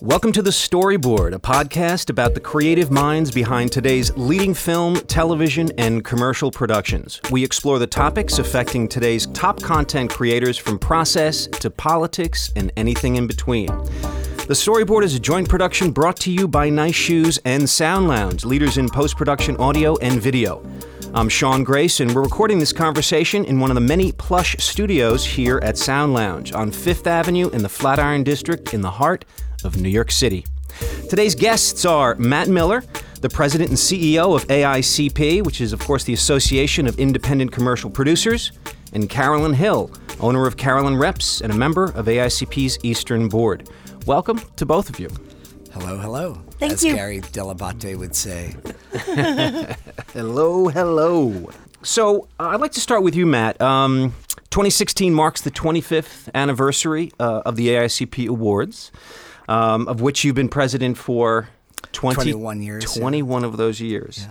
Welcome to The Storyboard, a podcast about the creative minds behind today's leading film, television, and commercial productions. We explore the topics affecting today's top content creators from process to politics and anything in between. The Storyboard is a joint production brought to you by Nice Shoes and Sound Lounge, leaders in post production audio and video. I'm Sean Grace, and we're recording this conversation in one of the many plush studios here at Sound Lounge on Fifth Avenue in the Flatiron District in the heart of New York City. Today's guests are Matt Miller, the president and CEO of AICP, which is, of course, the Association of Independent Commercial Producers, and Carolyn Hill, owner of Carolyn Reps and a member of AICP's Eastern Board. Welcome to both of you. Hello, hello. Thank as you. Gary Dell'Abate would say. Hello, hello. So uh, I'd like to start with you, Matt. Um, 2016 marks the 25th anniversary uh, of the AICP Awards, um, of which you've been president for 20, 21 years, yeah. 21 of those years.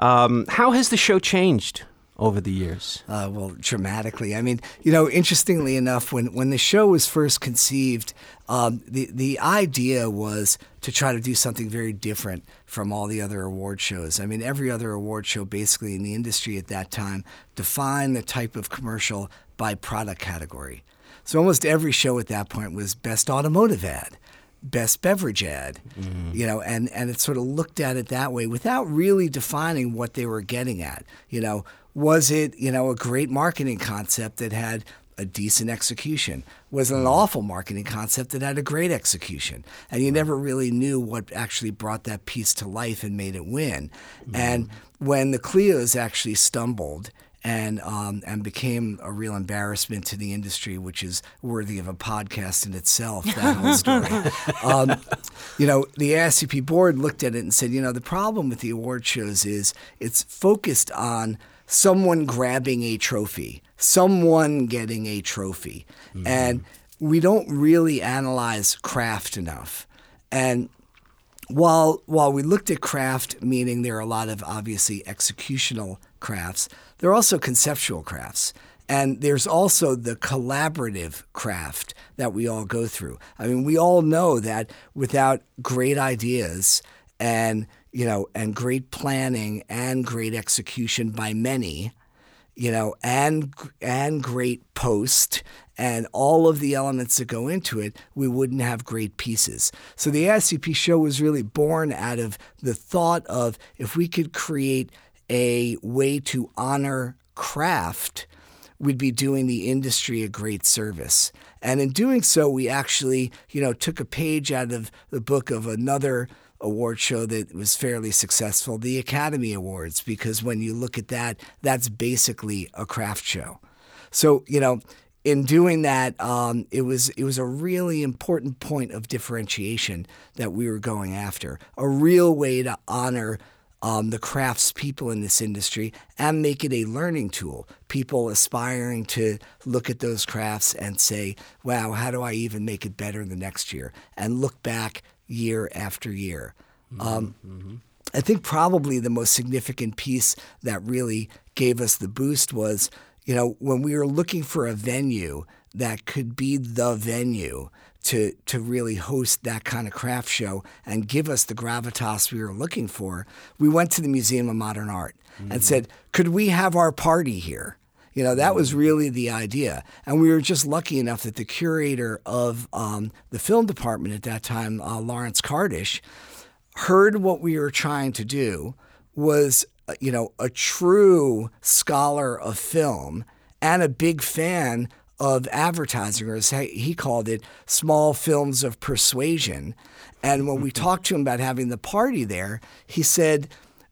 Um, how has the show changed over the years? Uh, well, dramatically. I mean, you know, interestingly enough, when, when the show was first conceived, um, the, the idea was to try to do something very different from all the other award shows. I mean, every other award show basically in the industry at that time defined the type of commercial by product category. So almost every show at that point was best automotive ad, best beverage ad, you know, and, and it sort of looked at it that way without really defining what they were getting at. You know, was it, you know, a great marketing concept that had a decent execution? Was it an awful marketing concept that had a great execution? And you never really knew what actually brought that piece to life and made it win. And when the Clios actually stumbled and um, and became a real embarrassment to the industry, which is worthy of a podcast in itself. That whole story. um, you know, the AICP board looked at it and said, you know, the problem with the award shows is it's focused on someone grabbing a trophy, someone getting a trophy, and we don't really analyze craft enough. And while while we looked at craft, meaning there are a lot of obviously executional crafts, there are also conceptual crafts. And there's also the collaborative craft that we all go through. I mean, we all know that without great ideas and you know and great planning and great execution by many, you know, and and great post and all of the elements that go into it, we wouldn't have great pieces. So the AICP show was really born out of the thought of if we could create a way to honor craft, we'd be doing the industry a great service. And in doing so, we actually, you know, took a page out of the book of another award show that was fairly successful, the Academy Awards, because when you look at that, that's basically a craft show. So, you know, in doing that, um, it was it was a really important point of differentiation that we were going after. A real way to honor um, the crafts people in this industry and make it a learning tool. People aspiring to look at those crafts and say, "Wow, how do I even make it better in the next year?" And look back year after year. Mm-hmm, um, mm-hmm. I think probably the most significant piece that really gave us the boost was, you know, when we were looking for a venue that could be the venue to to really host that kind of craft show and give us the gravitas we were looking for, we went to the Museum of Modern Art and mm-hmm. said, "Could we have our party here?" You know, that was really the idea. And we were just lucky enough that the curator of um, the film department at that time, uh, Laurence Kardish, heard what we were trying to do, was, uh, you know, a true scholar of film and a big fan of advertising, or as he he called it, small films of persuasion. And when we talked to him about having the party there, he said,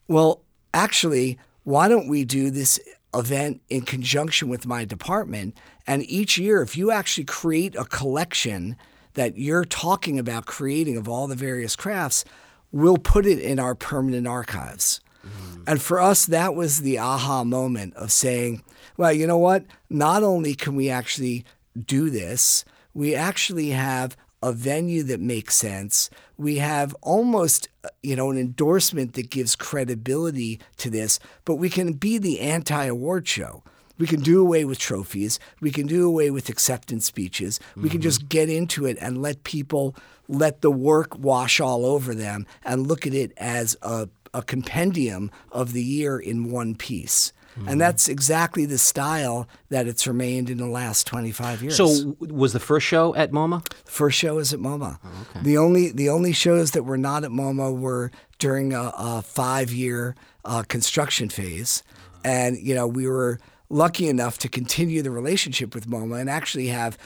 well, actually, why don't we do this event in conjunction with my department? And each year, if you actually create a collection that you're talking about creating of all the various crafts, we'll put it in our permanent archives. Mm-hmm. And for us, that was the aha moment of saying, well, you know what? Not only can we actually do this, we actually have a venue that makes sense. We have almost, uh, you know, an endorsement that gives credibility to this, but we can be the anti award show we can do away with trophies. We can do away with acceptance speeches. We can just get into it and let people let the work wash all over them and look at it as a, a compendium of the year in one piece. And that's exactly the style that it's remained in the last 25 years. So, was the first show at MoMA? First show is at MoMA. Okay. The only the only shows that were not at MoMA were during a, a five year uh, construction phase, and you know we were lucky enough to continue the relationship with MoMA and actually have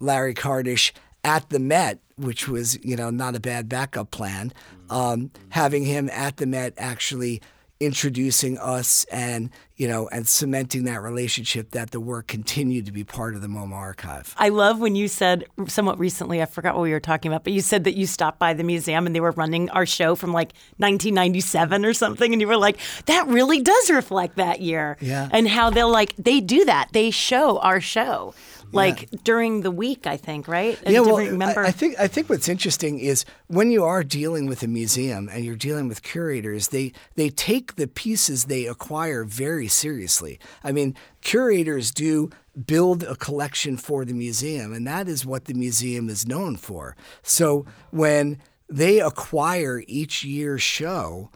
Larry Kardish at the Met, which was you know not a bad backup plan. Um, having him at the Met actually introducing us and you know and cementing that relationship that the work continued to be part of the MoMA archive. I love when you said somewhat recently, I forgot what we were talking about, but you said that you stopped by the museum and they were running our show from like 1997 or something. And you were like, that really does reflect that year. Yeah. And how they'll like, they do that. They show our show like during the week, I think, right? A yeah, well, I, I think I think what's interesting is when you are dealing with a museum and you're dealing with curators, they they take the pieces they acquire very seriously. I mean, curators do build a collection for the museum, and that is what the museum is known for. So when they acquire each year's show,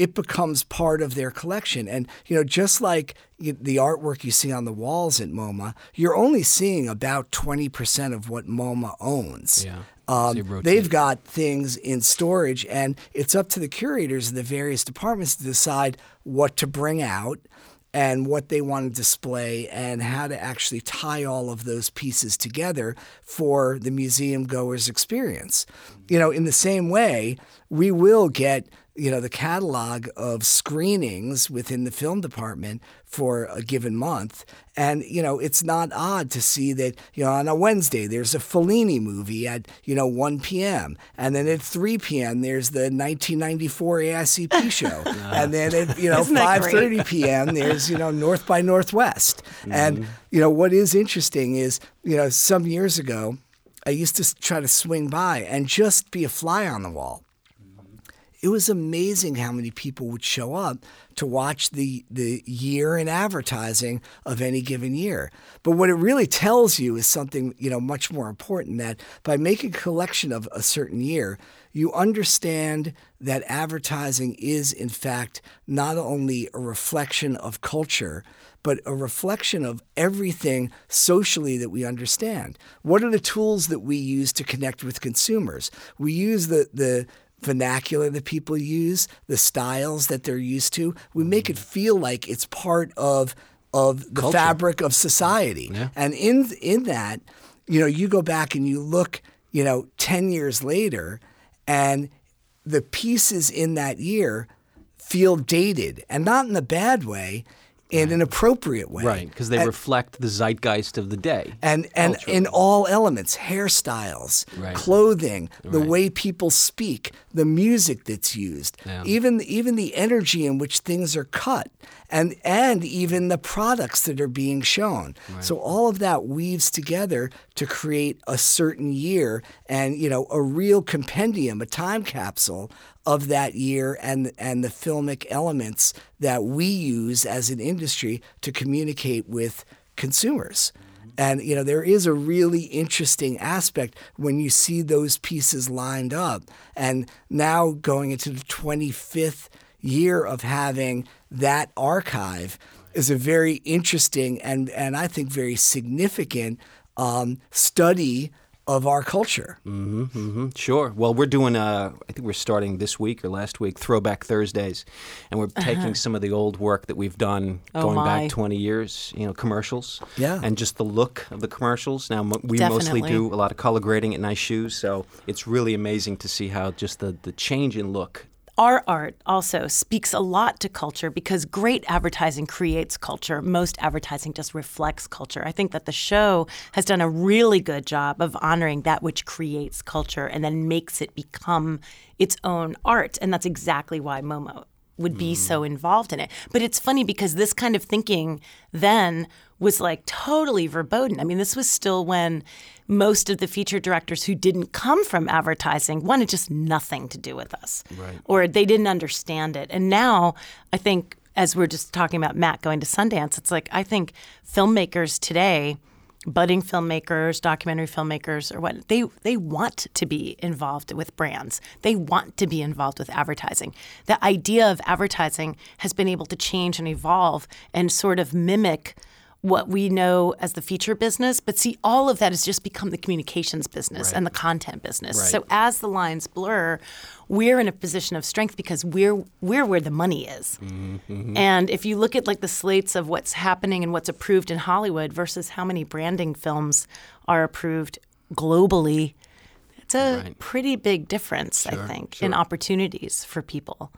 it becomes part of their collection. And you know, just like the artwork you see on the walls at MoMA, you're only seeing about 20% of what MoMA owns. Yeah. Um, they've got things in storage, and it's up to the curators of the various departments to decide what to bring out and what they want to display and how to actually tie all of those pieces together for the museum goer's experience. You know, in the same way, we will get you know the catalog of screenings within the film department for a given month and you know it's not odd to see that you know on a Wednesday there's a Fellini movie at you know 1 p.m. and then at 3 p.m. there's the 1994 AICP show ah. and then at you know Isn't that great? 5:30 p.m. there's you know North by Northwest and mm-hmm. you know what is interesting is you know some years ago I used to try to swing by and just be a fly on the wall it was amazing how many people would show up to watch the the year in advertising of any given year. But what it really tells you is something, you know, much more important that by making a collection of a certain year, you understand that advertising is in fact not only a reflection of culture, but a reflection of everything socially that we understand. What are the tools that we use to connect with consumers? We use the the vernacular that people use, the styles that they're used to. We make it feel like it's part of of the fabric of society. And in in that, you know, you go back and you look, you know, 10 years later and the pieces in that year feel dated and not in a bad way, in an appropriate way. Right, because they And- reflect the zeitgeist of the day. and and in all elements hairstyles Right. clothing the Right. way people speak the music that's used Yeah. even even the energy in which things are cut and and even the products that are being shown so all of that weaves together to create a certain year and you know a real compendium a time capsule of that year and and the filmic elements that we use as an industry to communicate with consumers. And you know there is a really interesting aspect when you see those pieces lined up. And now going into the 25th year of having that archive is a very interesting and and I think very significant um, study of our culture. Mm-hmm, mm-hmm. Sure. Well, we're doing, uh, I think we're starting this week or last week, Throwback Thursdays. And we're uh-huh. taking some of the old work that we've done Oh, going my. back 20 years, you know, commercials. Yeah. And just the look of the commercials. Now, mo- we mostly do a lot of color grading at Nice Shoes. So it's really amazing to see how just the, the change in look. Our art also speaks a lot to culture because great advertising creates culture. Most advertising just reflects culture. I think that the show has done a really good job of honoring that which creates culture and then makes it become its own art. And that's exactly why MoMA would be so mm. involved in it. But it's funny because this kind of thinking then was like totally verboten. I mean, this was still when most of the feature directors who didn't come from advertising wanted just nothing to do with us. Right. Or they didn't understand it. And now I think as we're just talking about Matt going to Sundance, it's like I think filmmakers today budding filmmakers, documentary filmmakers, or what they they want to be involved with brands. They want to be involved with advertising. The idea of advertising has been able to change and evolve and sort of mimic what we know as the feature business, but see, all of that has just become the communications business Right. and the content business. Right. So as the lines blur, we're in a position of strength because we're we're where the money is. Mm-hmm. And if you look at like the slates of what's happening and what's approved in Hollywood versus how many branding films are approved globally, it's a Right. pretty big difference, I think, in opportunities for people.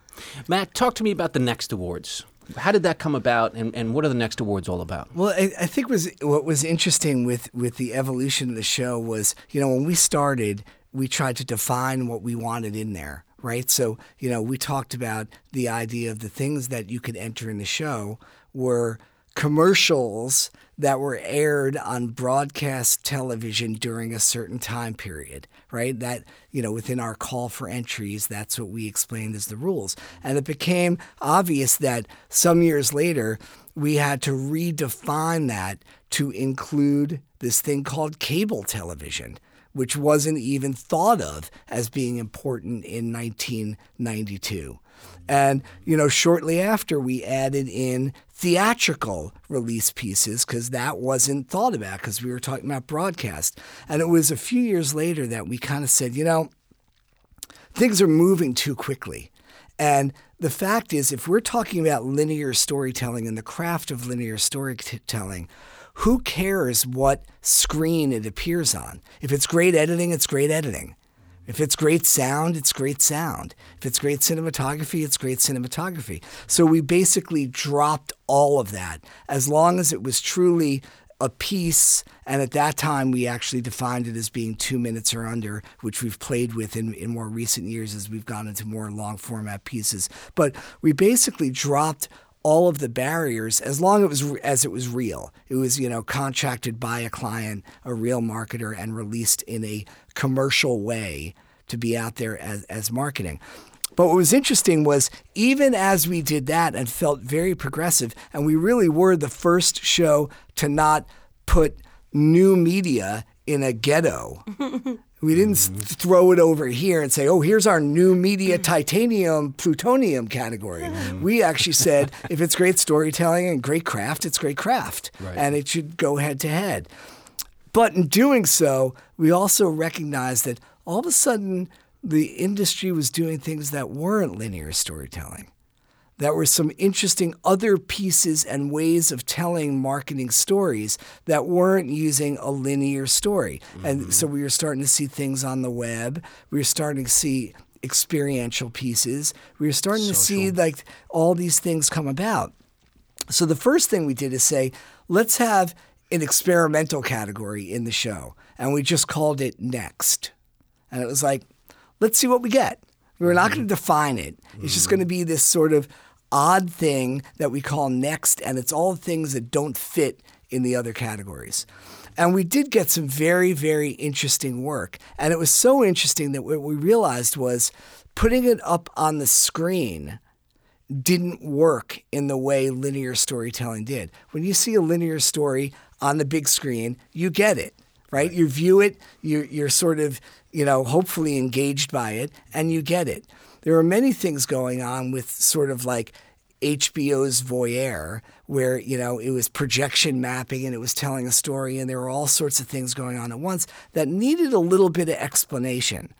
Matt, talk to me about the next awards. How did that come about, and, and what are the next awards all about? Well, I, I think was what was interesting with with the evolution of the show was, you know, when we started, we tried to define what we wanted in there, right? So, you know, we talked about the idea of the things that you could enter in the show were commercials that were aired on broadcast television during a certain time period, right? That, you know, within our call for entries, that's what we explained as the rules. And it became obvious that some years later, we had to redefine that to include this thing called cable television, which wasn't even thought of as being important in 1992. And, you know, shortly after, we added in theatrical release pieces because that wasn't thought about because we were talking about broadcast. And it was a few years later that we kind of said, you know, things are moving too quickly. And the fact is, if we're talking about linear storytelling and the craft of linear storytelling, who cares what screen it appears on? If it's great editing, it's great editing. If it's great sound, it's great sound. If it's great cinematography, it's great cinematography. So we basically dropped all of that as long as it was truly a piece. And at that time, we actually defined it as being two minutes or under, which we've played with in, in more recent years as we've gone into more long format pieces. But we basically dropped all of the barriers as long as it was as it was real. It was you know contracted by a client, a real marketer, and released in a commercial way to be out there as, as marketing. But what was interesting was even as we did that and felt very progressive, and we really were the first show to not put new media in a ghetto. We didn't s mm-hmm. throw it over here and say, oh, here's our new media titanium plutonium category. Mm-hmm. We actually said, if it's great storytelling and great craft, it's great craft. Right. And it should go head to head. But in doing so, we also recognized that all of a sudden the industry was doing things that weren't linear storytelling. That were some interesting other pieces and ways of telling marketing stories that weren't using a linear story. And mm-hmm. so we were starting to see things on the web. We were starting to see experiential pieces. We were starting to see like all these things come about. So the first thing we did is say, let's have an experimental category in the show. And we just called it Next. And it was like, let's see what we get. We're not going to mm-hmm. define it. It's just mm-hmm. going to be this sort of odd thing that we call Next. And it's all things that don't fit in the other categories. And we did get some very, very interesting work. And it was so interesting that what we realized was putting it up on the screen didn't work in the way linear storytelling did. When you see a linear story on the big screen, you get it, right? You view it, you're, you're sort of, you know, hopefully engaged by it, and you get it. There are many things going on with sort of like HBO's Voyeur, where, you know, it was projection mapping and it was telling a story, and there were all sorts of things going on at once that needed a little bit of explanation.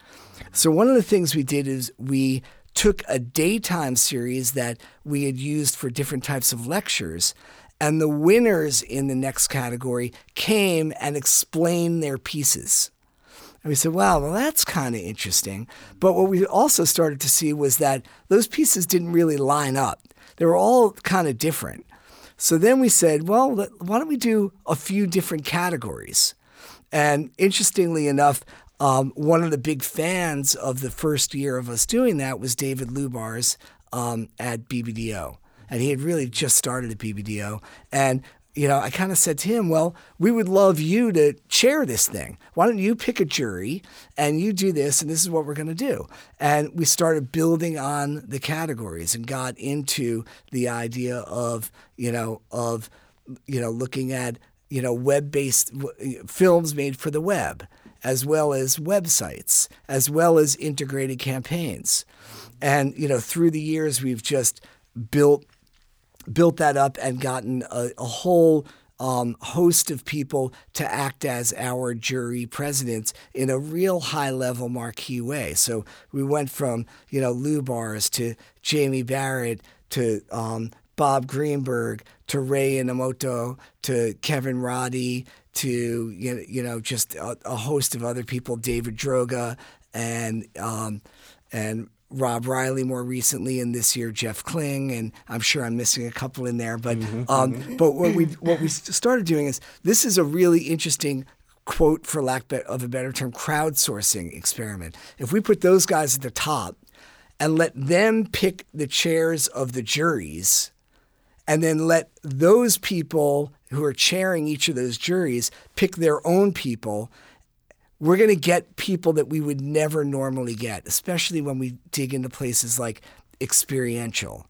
So one of the things we did is we took a daytime series that we had used for different types of lectures, and the winners in the next category came and explained their pieces. And we said, wow, well, that's kind of interesting. But what we also started to see was that those pieces didn't really line up. They were all kind of different. So then we said, well, why don't we do a few different categories? And interestingly enough, um, one of the big fans of the first year of us doing that was David Lubars um, at BBDO. And he had really just started at BBDO. And you know, I kind of said to him, well, we would love you to chair this thing. Why don't you pick a jury and you do this, and this is what we're going to do? And we started building on the categories and got into the idea of, you know, of, you know, looking at, you know, web-based films made for the web, as well as websites, as well as integrated campaigns. And, you know, through the years, we've just built built that up and gotten a, a whole um, host of people to act as our jury presidents in a real high level marquee way. So we went from, you know, Lubars to Jamie Barrett to um, Bob Greenberg to Rei Inamoto to Kevin Roddy to, you know, just a, a host of other people, David Droga and, um, and Rob Reilly more recently, and this year Jeff Kling, and I'm sure I'm missing a couple in there. But mm-hmm. um, mm-hmm. but what we what we started doing is this is a really interesting quote, for lack of a better term, crowdsourcing experiment. If we put those guys at the top and let them pick the chairs of the juries, and then let those people who are chairing each of those juries pick their own people we're going to get people that we would never normally get, especially when we dig into places like experiential.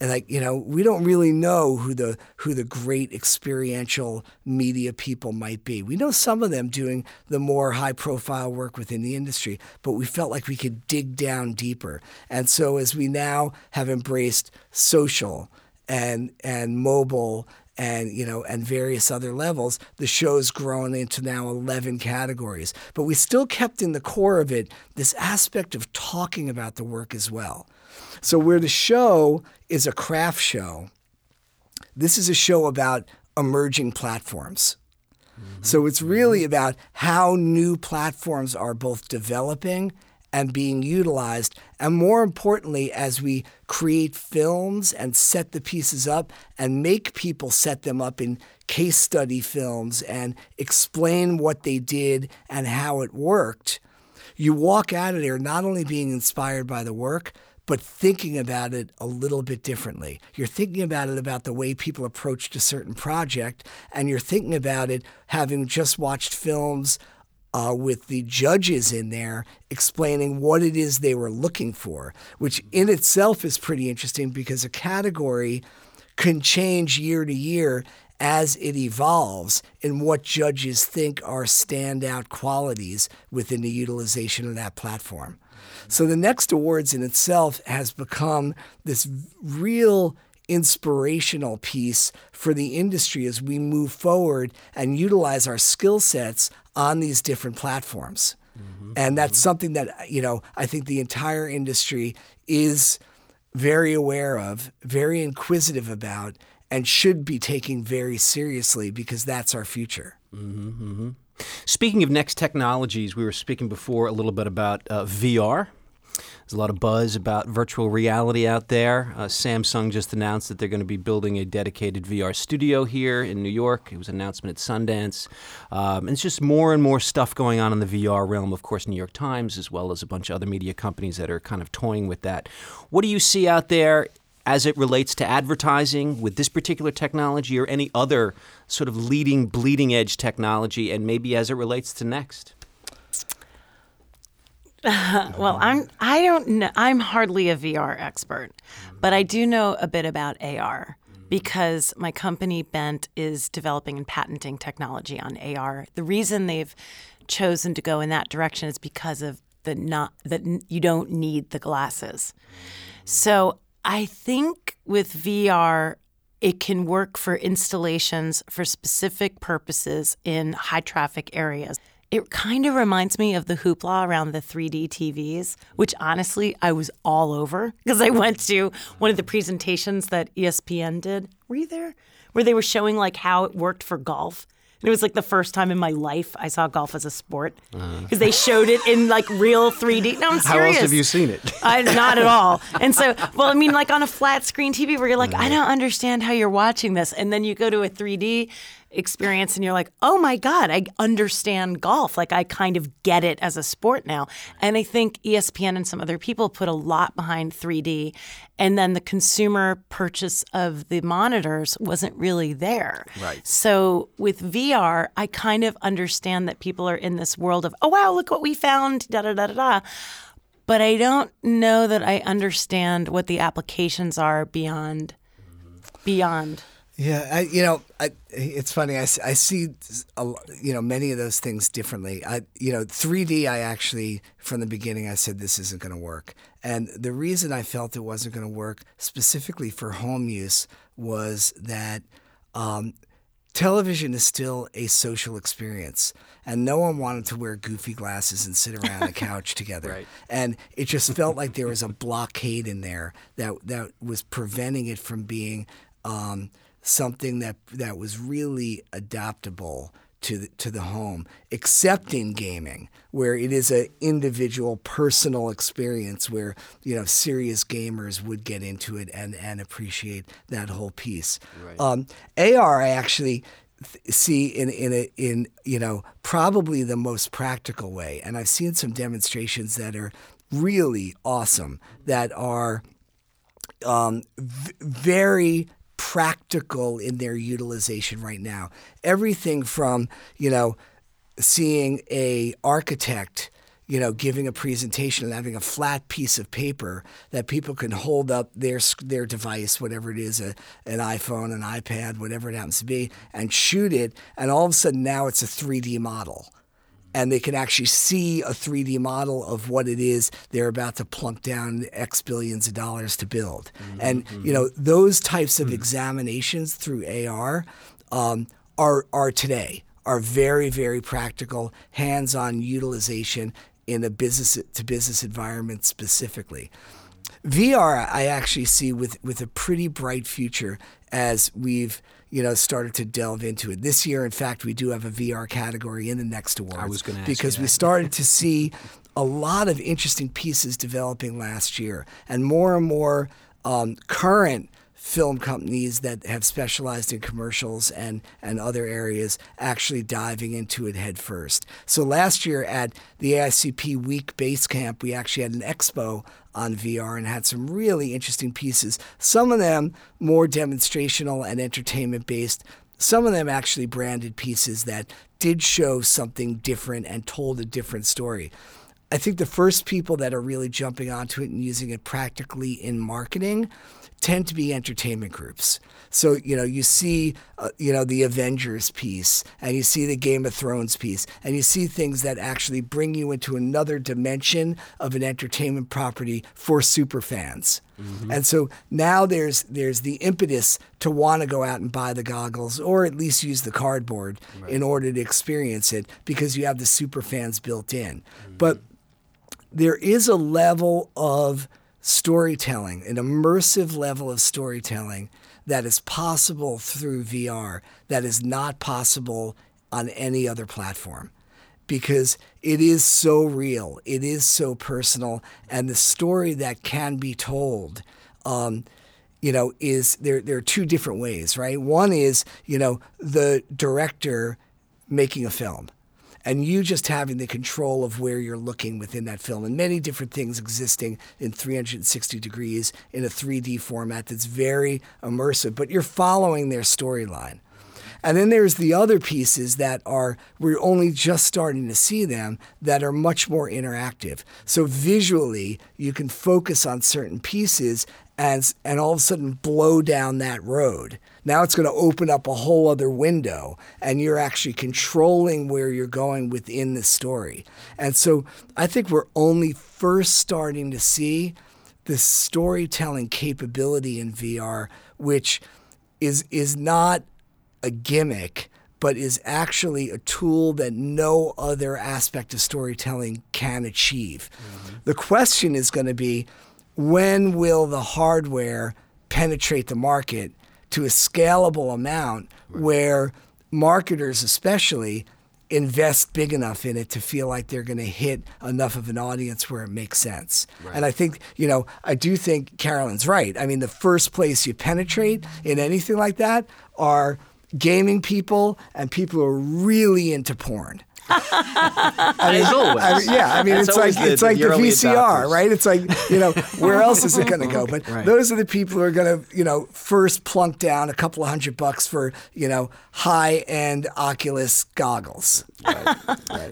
And like you know, we don't really know who the who the great experiential media people might be. We know some of them doing the more high profile work within the industry, but we felt like we could dig down deeper. And so as we now have embraced social and and mobile and you know and various other levels the show's grown into now 11 categories. But we still kept in the core of it this aspect of talking about the work as well. So where the show is a craft show this is a show about emerging platforms. Mm-hmm. so it's really about how new platforms are both developing and being utilized. And more importantly, as we create films and set the pieces up and make people set them up in case study films and explain what they did and how it worked, you walk out of there not only being inspired by the work, but thinking about it a little bit differently. You're thinking about it about the way people approached a certain project, and you're thinking about it having just watched films uh, with the judges in there explaining what it is they were looking for, which in itself is pretty interesting because a category can change year to year as it evolves in what judges think are standout qualities within the utilization of that platform. So the next awards in itself has become this real inspirational piece for the industry as we move forward and utilize our skill sets on these different platforms. Mm-hmm. And that's something that, you know, I think the entire industry is very aware of, very inquisitive about, and should be taking very seriously because that's our future. Mm-hmm, mm-hmm. Speaking of next technologies, we were speaking before a little bit about uh, VR. There's a lot of buzz about virtual reality out there. Uh, Samsung just announced that they're going to be building a dedicated VR studio here in New York. It was an announcement at Sundance. Um, and it's just more and more stuff going on in the VR realm. Of course, New York Times, as well as a bunch of other media companies that are kind of toying with that. What do you see out there? As it relates to advertising with this particular technology or any other sort of leading, bleeding edge technology, and maybe as it relates to next? well, I'm I don't know. I'm hardly a VR expert, but I do know a bit about AR because my company Bent is developing and patenting technology on AR. The reason they've chosen to go in that direction is because of the not that you don't need the glasses. So I think with VR, it can work for installations for specific purposes in high traffic areas. It kind of reminds me of the hoopla around the 3D TVs, which honestly I was all over because I went to one of the presentations that ESPN did. Were you there? Where they were showing like how it worked for golf. And it was like the first time in my life I saw golf as a sport because uh. they showed it in like real 3D. No, I'm serious. How else have you seen it? I, not at all. And so, well, I mean, like on a flat screen TV where you're like, I don't understand how you're watching this, and then you go to a 3D experience and you're like, oh my God, I understand golf. Like I kind of get it as a sport now. And I think ESPN and some other people put a lot behind 3D. And then the consumer purchase of the monitors wasn't really there. Right. So with VR, I kind of understand that people are in this world of, oh wow, look what we found, da da da da da. But I don't know that I understand what the applications are beyond beyond. Yeah, I, you know, I, it's funny. I, I see, a, you know, many of those things differently. I, you know, 3D. I actually, from the beginning, I said this isn't going to work, and the reason I felt it wasn't going to work specifically for home use was that um, television is still a social experience, and no one wanted to wear goofy glasses and sit around the couch together. Right. And it just felt like there was a blockade in there that that was preventing it from being. Um, something that that was really adaptable to the, to the home, except in gaming, where it is an individual, personal experience where you know serious gamers would get into it and and appreciate that whole piece. Right. Um, AR, I actually th- see in in a in you know probably the most practical way, and I've seen some demonstrations that are really awesome that are um, v- very practical in their utilization right now. Everything from, you know, seeing a architect you know, giving a presentation and having a flat piece of paper that people can hold up their their device, whatever it is, a, an iPhone, an iPad, whatever it happens to be, and shoot it, and all of a sudden now it's a 3D model and they can actually see a 3D model of what it is they're about to plunk down X billions of dollars to build. Mm-hmm. And you know those types of mm-hmm. examinations through AR um, are are today are very very practical, hands-on utilization in a business to business environment specifically. VR, I actually see with with a pretty bright future as we've you know, started to delve into it. This year, in fact, we do have a VR category in the next awards. I was going to because we started to see a lot of interesting pieces developing last year, and more and more um, current film companies that have specialized in commercials and, and other areas actually diving into it head first. So last year at the AICP Week Base Camp, we actually had an expo on VR and had some really interesting pieces. Some of them more demonstrational and entertainment based. Some of them actually branded pieces that did show something different and told a different story. I think the first people that are really jumping onto it and using it practically in marketing tend to be entertainment groups. So, you know, you see, uh, you know, the Avengers piece and you see the Game of Thrones piece and you see things that actually bring you into another dimension of an entertainment property for super fans. Mm-hmm. And so now there's there's the impetus to want to go out and buy the goggles or at least use the cardboard right. in order to experience it because you have the super fans built in. Mm-hmm. But there is a level of storytelling, an immersive level of storytelling that is possible through VR that is not possible on any other platform because it is so real, it is so personal, and the story that can be told. Um, you know, is there? There are two different ways, right? One is, you know, the director making a film, and you just having the control of where you're looking within that film and many different things existing in 360 degrees in a 3D format that's very immersive, but you're following their storyline. And then there's the other pieces that are, we're only just starting to see them, that are much more interactive. So visually, you can focus on certain pieces and, and all of a sudden blow down that road. Now it's going to open up a whole other window, and you're actually controlling where you're going within the story. And so I think we're only first starting to see the storytelling capability in VR, which is is not a gimmick, but is actually a tool that no other aspect of storytelling can achieve. Mm-hmm. The question is going to be when will the hardware penetrate the market to a scalable amount right. where marketers, especially, invest big enough in it to feel like they're going to hit enough of an audience where it makes sense. Right. And I think, you know, I do think Carolyn's right. I mean, the first place you penetrate in anything like that are gaming people and people who are really into porn. As always. I mean, yeah, I mean, That's it's like the- it's like the VCR, adopters. right? It's like you know, where else is it going to go? But Right. those are the people who are going to you know first plunk down a couple of hundred bucks for you know high end Oculus goggles.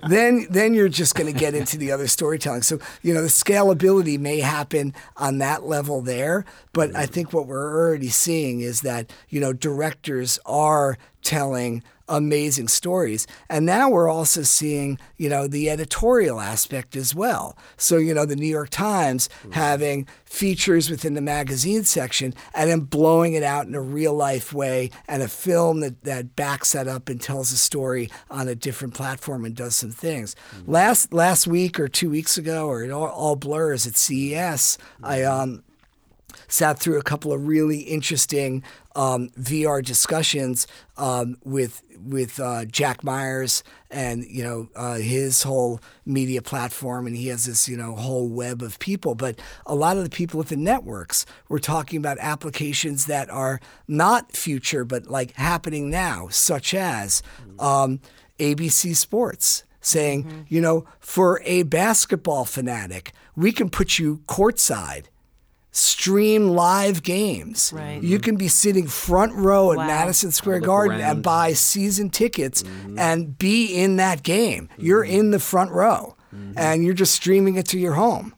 Then then you're just going to get into the other storytelling. So you know the scalability may happen on that level there, but I think what we're already seeing is that you know directors are telling amazing stories. And now we're also seeing, you know, the editorial aspect as well. So, you know, the New York Times mm. having features within the magazine section and then blowing it out in a real life way and a film that, that backs that up and tells a story on a different platform and does some things. Mm. Last last week or two weeks ago, or it all, all blurs at CES, I mm-hmm. um sat through a couple of really interesting um, VR discussions um, with with uh, Jack Myers and you know uh, his whole media platform, and he has this you know whole web of people. But a lot of the people at the networks were talking about applications that are not future, but like happening now, such as um, ABC Sports saying, you know, for a basketball fanatic, we can put you courtside stream live games. Right. You can be sitting front row at Wow. Madison Square Garden around. and buy season tickets mm-hmm. and be in that game. You're mm-hmm. in the front row mm-hmm. and you're just streaming it to your home.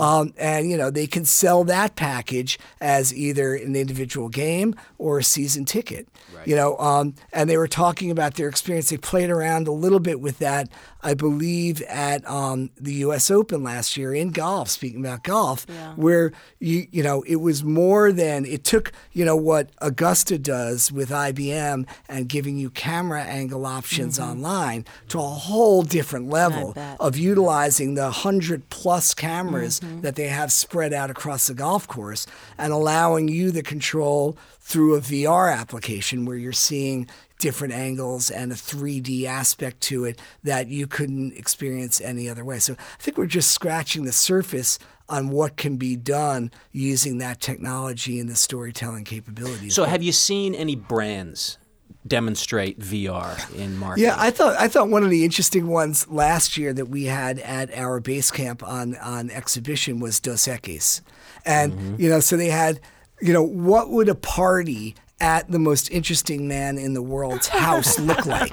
Um, and you know they can sell that package as either an individual game or a season ticket. You know, um, and they were talking about their experience. They played around a little bit with that, I believe, at um, the U.S. Open last year in golf. Speaking about golf, where you you know it was more than it took. You know what Augusta does with IBM and giving you camera angle options online to a whole different level of utilizing the hundred plus cameras that they have spread out across the golf course and allowing you the control through a VR application where you're seeing different angles and a 3D aspect to it that you couldn't experience any other way. So I think we're just scratching the surface on what can be done using that technology and the storytelling capabilities. So, have you seen any brands demonstrate VR in marketing? Yeah, I thought I thought one of the interesting ones last year that we had at our base camp on on exhibition was Dos Equis, and mm-hmm. you know, so they had, you know, what would a party at the most interesting man in the world's house look like?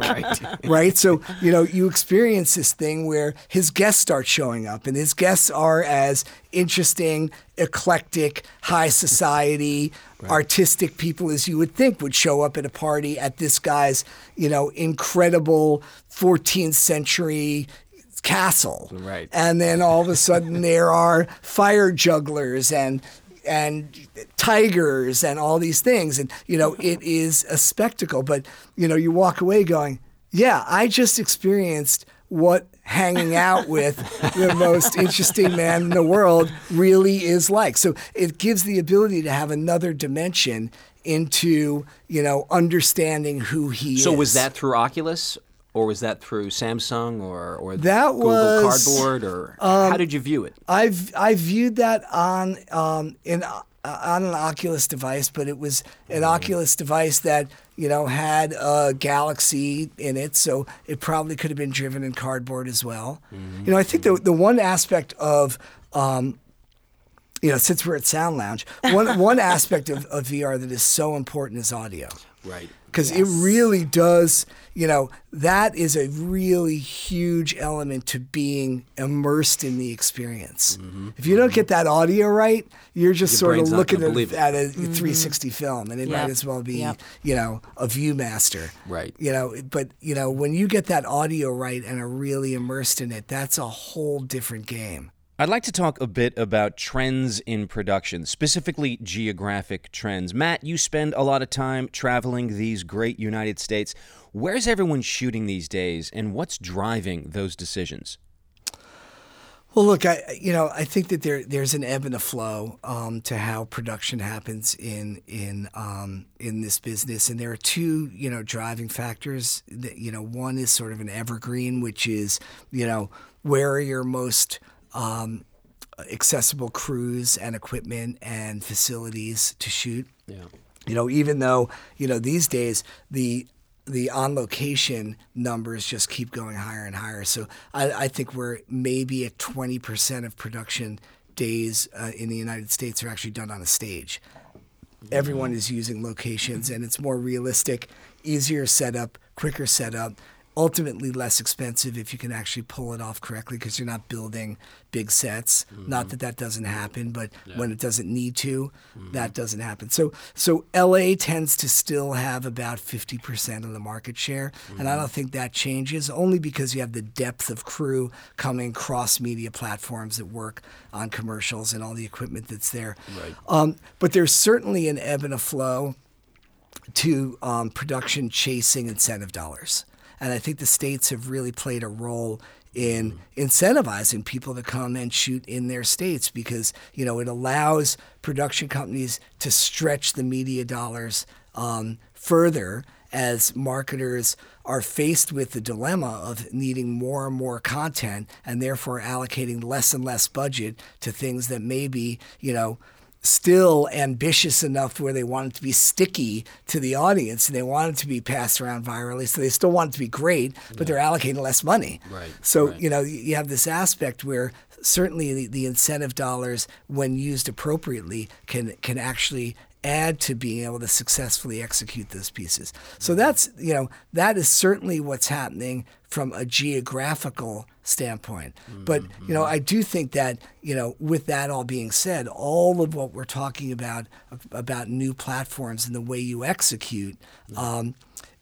right. So, you know, you experience this thing where his guests start showing up, and his guests are as interesting, eclectic, high society, artistic people as you would think would show up at a party at this guy's, you know, incredible 14th century castle. Right. And then all of a sudden there are fire jugglers and and tigers and all these things. And you know it is a spectacle. But you know you walk away going yeah i just experienced what hanging out with the most interesting man in the world really is like. So it gives the ability to have another dimension into you know understanding who he is So, was that through Oculus? Or was that through Samsung or, or That Google was, um, Cardboard? Or how did you view it? I've I viewed that on um, in uh, on an Oculus device, but it was an Oculus device that you know had a Galaxy in it, so it probably could have been driven in cardboard as well. You know, I think the the one aspect of um, you know, since we're at Sound Lounge, one one aspect of, of VR that is so important is audio Right. because it really does you know that is a really huge element to being immersed in the experience mm-hmm. if you don't mm-hmm. get that audio right you're just Your sort of looking gonna at, believe it. at a mm-hmm. 360 film and it Yep. might as well be Yep. you know a viewmaster Right. you know but you know when you get that audio right and are really immersed in it that's a whole different game I'd like to talk a bit about trends in production, specifically geographic trends. Matt, you spend a lot of time traveling these great United States. Where's everyone shooting these days, and what's driving those decisions? Well, look, I you know I think that there there's an ebb and a flow um, to how production happens in in um, in this business, and there are two you know driving factors. That, you know, one is sort of an evergreen, which is you know where are your most um, accessible crews and equipment and facilities to shoot. Yeah. You know, even though you know these days the the on location numbers just keep going higher and higher. So I, I think we're maybe at 20% of production days uh, in the United States are actually done on a stage. Everyone is using locations and it's more realistic, easier setup, quicker setup ultimately less expensive if you can actually pull it off correctly because you're not building big sets. Mm-hmm. Not that that doesn't happen, but yeah. when it doesn't need to, mm-hmm. that doesn't happen. So so LA tends to still have about 50% of the market share, mm-hmm. and I mm-hmm. don't think that changes only because you have the depth of crew coming cross media platforms that work on commercials and all the equipment that's there. Right. Um, but there's certainly an ebb and a flow to um, production chasing incentive dollars. And I think the states have really played a role in incentivizing people to come and shoot in their states because you know it allows production companies to stretch the media dollars um, further as marketers are faced with the dilemma of needing more and more content and therefore allocating less and less budget to things that maybe you know still ambitious enough where they want it to be sticky to the audience and they want it to be passed around virally. So they still want it to be great, but yeah. they're allocating less money. Right. So, right. you know, you have this aspect where certainly the, the incentive dollars, when used appropriately, can can actually add to being able to successfully execute those pieces. So that's, you know, that is certainly what's happening from a geographical standpoint. Mm-hmm. But, you know, I do think that, you know, with that all being said, all of what we're talking about about new platforms and the way you execute um,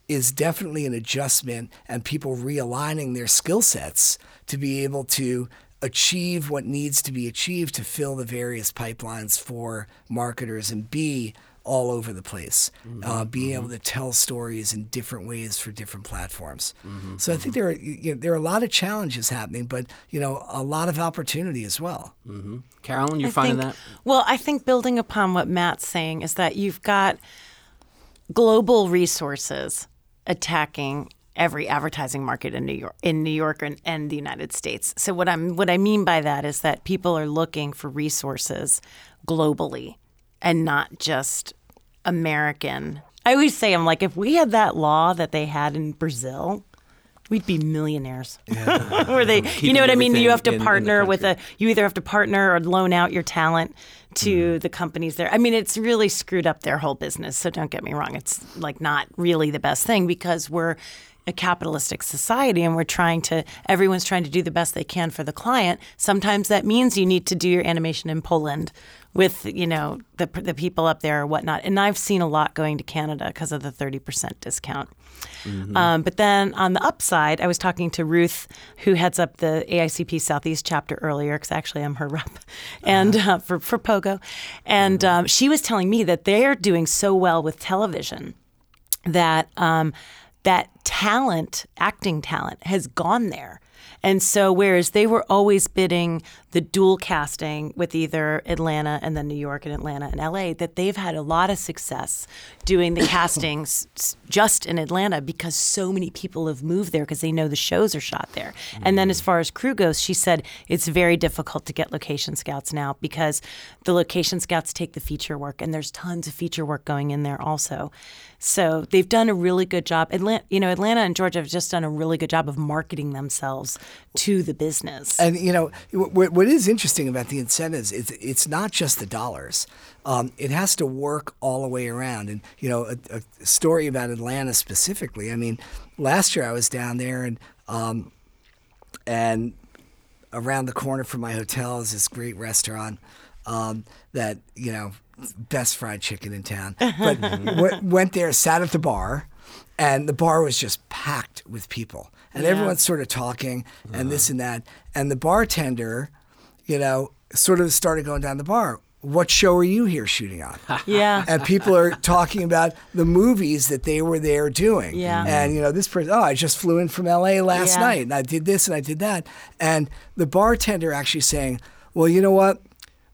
is definitely an adjustment and people realigning their skill sets to be able to achieve what needs to be achieved to fill the various pipelines for marketers and be all over the place, mm-hmm, uh, being mm-hmm. able to tell stories in different ways for different platforms. Mm-hmm, so I think mm-hmm. there are you know, there are a lot of challenges happening, but you know a lot of opportunity as well. Mm-hmm. Carolyn, you're I finding think, that? Well, I think building upon what Matt's saying is that you've got global resources attacking every advertising market in New York, in New York and, and the United States. So what I'm what I mean by that is that people are looking for resources globally and not just American. I always say I'm like if we had that law that they had in Brazil, we'd be millionaires. Yeah. Where they, you know what I mean? You have to in, partner in with a, you either have to partner or loan out your talent to mm. the companies there. I mean, it's really screwed up their whole business. So don't get me wrong. It's like not really the best thing because we're a capitalistic society and we're trying to everyone's trying to do the best they can for the client sometimes that means you need to do your animation in poland with you know the, the people up there or whatnot and i've seen a lot going to canada because of the 30% discount mm-hmm. um, but then on the upside i was talking to ruth who heads up the aicp southeast chapter earlier because actually i'm her rep and uh-huh. uh, for, for pogo and mm-hmm. um, she was telling me that they're doing so well with television that um, that talent, acting talent, has gone there. And so, whereas they were always bidding the dual casting with either Atlanta and then New York and Atlanta and LA, that they've had a lot of success doing the castings just in Atlanta because so many people have moved there because they know the shows are shot there. Mm-hmm. And then, as far as crew goes, she said it's very difficult to get location scouts now because the location scouts take the feature work, and there's tons of feature work going in there also. So they've done a really good job. Atlanta, you know, Atlanta and Georgia have just done a really good job of marketing themselves to the business. And you know, what, what is interesting about the incentives is it's not just the dollars. Um, it has to work all the way around. And you know, a, a, story about Atlanta specifically. I mean, last year I was down there and um, and around the corner from my hotel is this great restaurant um, that you know best fried chicken in town. But w- went there, sat at the bar, and the bar was just packed with people, and yeah. everyone's sort of talking and uh-huh. this and that, and the bartender, you know, sort of started going down the bar. What show are you here shooting on? Yeah. And people are talking about the movies that they were there doing. Yeah. And, you know, this person, oh, I just flew in from LA last yeah. night and I did this and I did that. And the bartender actually saying, well, you know what?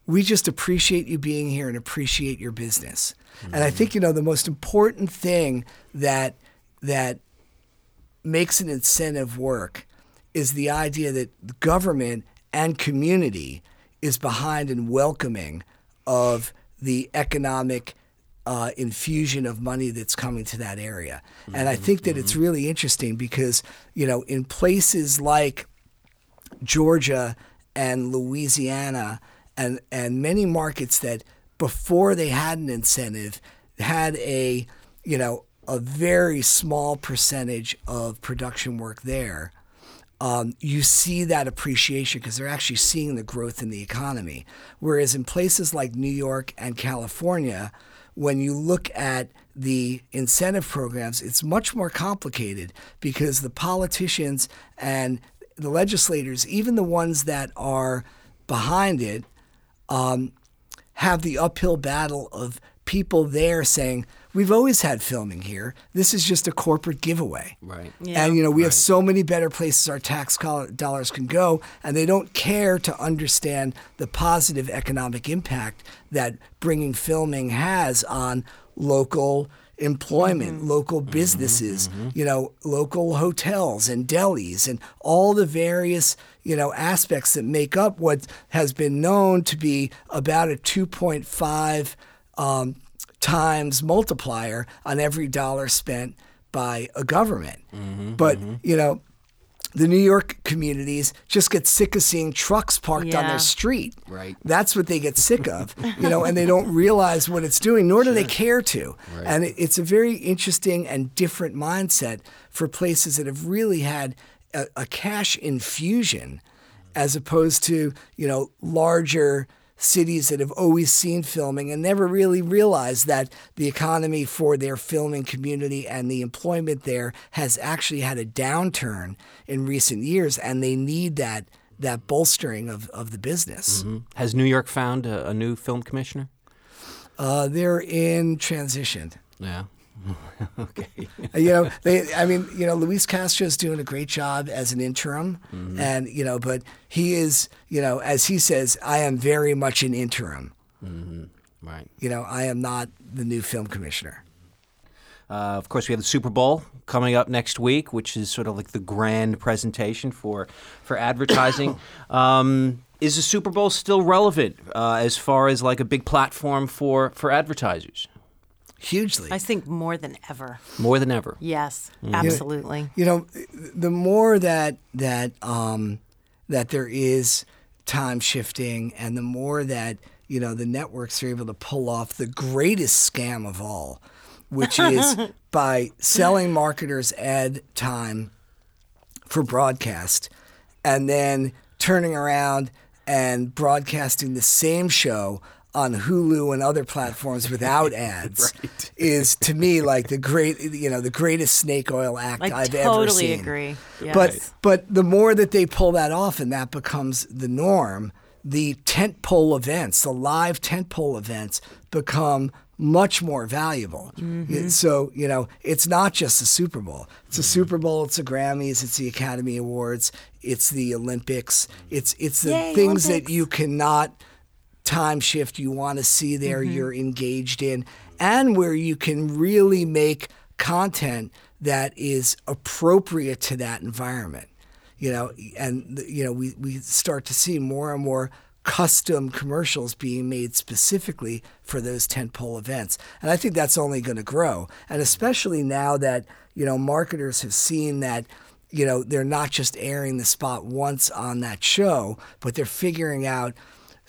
we just appreciate you being here and appreciate your business. Mm-hmm. And I think you know the most important thing that that makes an incentive work is the idea that government and community is behind and welcoming of the economic uh, infusion of money that's coming to that area. And I think that it's really interesting because, you know, in places like Georgia and Louisiana and, and many markets that before they had an incentive had a, you know, a very small percentage of production work there. Um, you see that appreciation because they're actually seeing the growth in the economy. Whereas in places like New York and California, when you look at the incentive programs, it's much more complicated because the politicians and the legislators, even the ones that are behind it, um, have the uphill battle of people there saying, We've always had filming here. This is just a corporate giveaway. Right. Yeah. And, you know, we have so many better places our tax dollars can go, and they don't care to understand the positive economic impact that bringing filming has on local employment, mm-hmm. local mm-hmm. businesses, mm-hmm. you know, local hotels and delis and all the various, you know, aspects that make up what has been known to be about a 2.5 um, times multiplier on every dollar spent by a government. Mm-hmm, but, mm-hmm. you know, the New York communities just get sick of seeing trucks parked on their street. Right. That's what they get sick of, you know, and they don't realize what it's doing, nor do they care to. And it, it's a very interesting and different mindset for places that have really had a, a cash infusion as opposed to, you know, larger cities that have always seen filming and never really realized that the economy for their filming community and the employment there has actually had a downturn in recent years and they need that that bolstering of, of the business. Has New York found a, a new film commissioner? Uh, they're in transition. Yeah. okay. Uh, you know, they. I mean, you know, Luis Castro's doing a great job as an interim, and you know, but he is, you know, as he says, I am very much an interim. Right. You know, I am not the new film commissioner. Uh, of course, we have the Super Bowl coming up next week, which is sort of like the grand presentation for for advertising. um, is the Super Bowl still relevant uh, as far as like a big platform for for advertisers? Hugely. I think more than ever. More than ever. Yes, absolutely. you know, the more that that um, that there is time shifting, and the more that you know the networks are able to pull off the greatest scam of all, which is by selling marketers ad time for broadcast, and then turning around and broadcasting the same show on Hulu and other platforms without ads is to me like the great you know the greatest snake oil act I have ever totally seen. agree. But Yes. but the more that they pull that off and that becomes the norm, the tentpole events, the live tentpole events become much more valuable. Mm-hmm. So, you know, it's not just the Super Bowl. It's Mm-hmm. the Super Bowl, it's the Grammys, it's the Academy Awards, it's the Olympics. It's it's the Yay, things Olympics. that you cannot time shift you want to see there Mm-hmm. you're engaged in and where you can really make content that is appropriate to that environment. You know and you know we, we start to see more and more custom commercials being made specifically for those tentpole events. And i think that's only going to grow. And especially now that you know marketers have seen that you know they're not just airing the spot once on that show but they're figuring out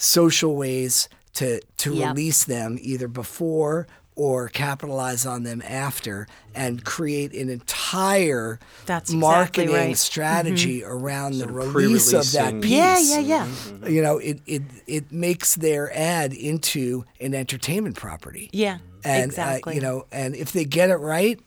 social ways to to Yep. release them either before or capitalize on them after and create an entire That's exactly marketing right. Mm-hmm. strategy around the release of that pre-releasing. piece. Yeah, yeah, yeah. You know, it, it it makes their ad into an entertainment property. Yeah, And exactly. uh, you know, and if they get it right,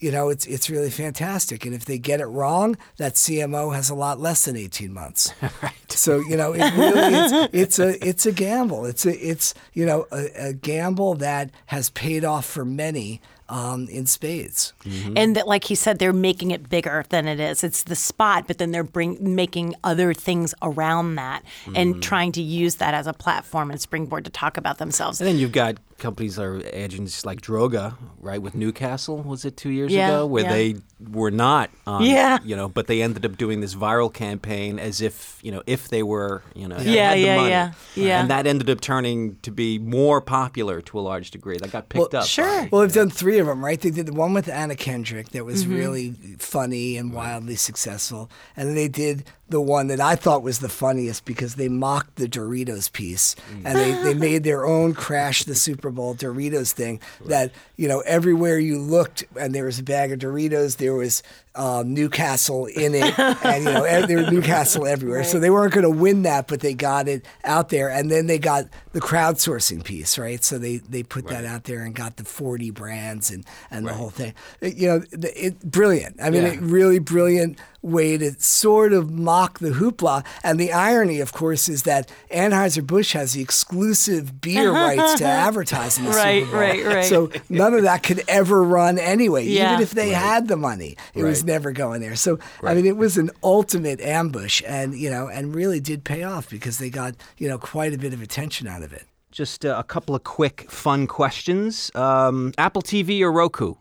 you know, it's it's really fantastic. And if they get it wrong, that CMO has a lot less than eighteen months. right. So you know, it really is, it's a it's a gamble. It's a it's you know a, a gamble that has paid off for many um, in spades. and that like he said they're making it bigger than it is it's the spot but then they're bring making other things around that and trying to use that as a platform and springboard to talk about themselves And then you've got companies are agents like Droga, right, with Newcastle, was it two years Yeah, ago, where yeah. they were not, on, Yeah. you know, but they ended up doing this viral campaign as if, you know, if they were, you know, Yeah, had the yeah, money. yeah, yeah. And that ended up turning to be more popular to a large degree. That got picked Well, up. sure. by- Well, they've done three of them, right? They did the one with Anna Kendrick that was Mm-hmm. really funny and wildly successful, and then they did the one that I thought was the funniest because they mocked the Doritos piece and they, they made their own Crash the Super Bowl Doritos thing. That you know everywhere you looked and there was a bag of Doritos, there was um, Newcastle in it, and you know e- there was Newcastle everywhere. So they weren't going to win that, but they got it out there, and then they got the crowdsourcing piece, right? So they they put that out there and got the forty brands and and the whole thing. It- you know, the- it brilliant. I mean, Yeah. it really brilliant way to sort of mock the hoopla. And the irony, of course, is that Anheuser Busch has the exclusive beer rights to advertise in the Right, Super Bowl. right, right. So none of that could ever run anyway, Yeah. even if they had the money. It was Right. never going there. So I mean, it was an ultimate ambush, and you know, and really did pay off because they got you know quite a bit of attention out of it. Just uh, a couple of quick, fun questions. Um, Apple TV or Roku?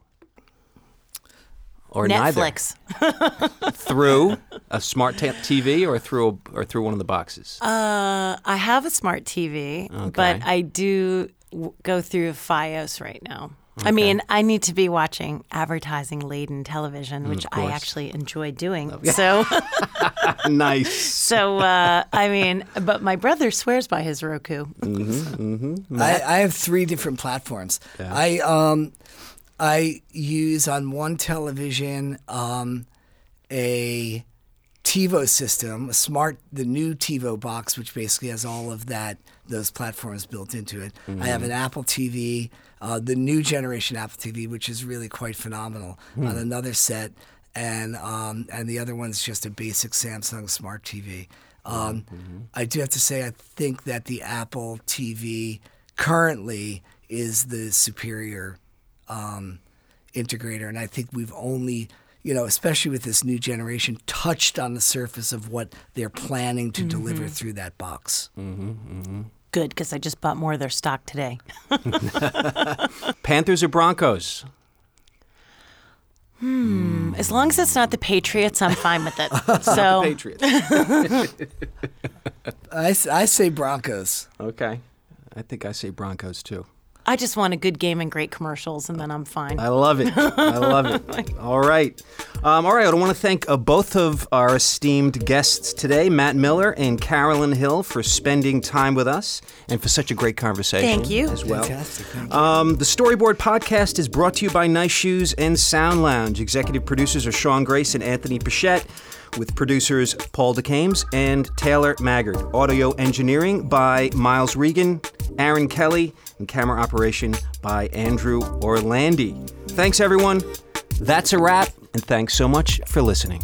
Or neither? Netflix. Through a smart ta- TV or through a, or through one of the boxes? Uh, I have a smart TV, but I do w- go through FiOS right now. I mean, I need to be watching advertising laden television, which I actually enjoy doing. So, nice. so uh, I mean, but my brother swears by his Roku. I, I have three different platforms. I um, I use on one television um, a TiVo system, a smart, the new TiVo box, which basically has all of that those platforms built into it. I have an Apple TV, uh, the new generation Apple TV, which is really quite phenomenal, on another set, and um, and the other one's just a basic Samsung Smart TV. Um, I do have to say, I think that the Apple TV currently is the superior um, integrator, and I think we've only, you know, especially with this new generation, touched on the surface of what they're planning to deliver through that box. Good, because I just bought more of their stock today. Panthers or Broncos? Hmm. As long as it's not the Patriots, I'm fine with it. So, Patriots. I, I say Broncos. okay. I think I say Broncos too. I just want a good game and great commercials, and then I'm fine. I love it. I love it. All right. Um, all right. I want to thank uh, both of our esteemed guests today, Matt Miller and Carolyn Hill, for spending time with us and for such a great conversation. Thank you. As well. Fantastic. Thank you. Um, the Storyboard Podcast is brought to you by Nice Shoes and Sound Lounge. Executive producers are Sean Grace and Anthony Pichette, with producers Paul DeCames and Taylor Maggard. Audio engineering by Miles Regan, Aaron Kelly, and camera operation by Andrew Orlandi. Thanks, everyone. That's a wrap, and thanks so much for listening.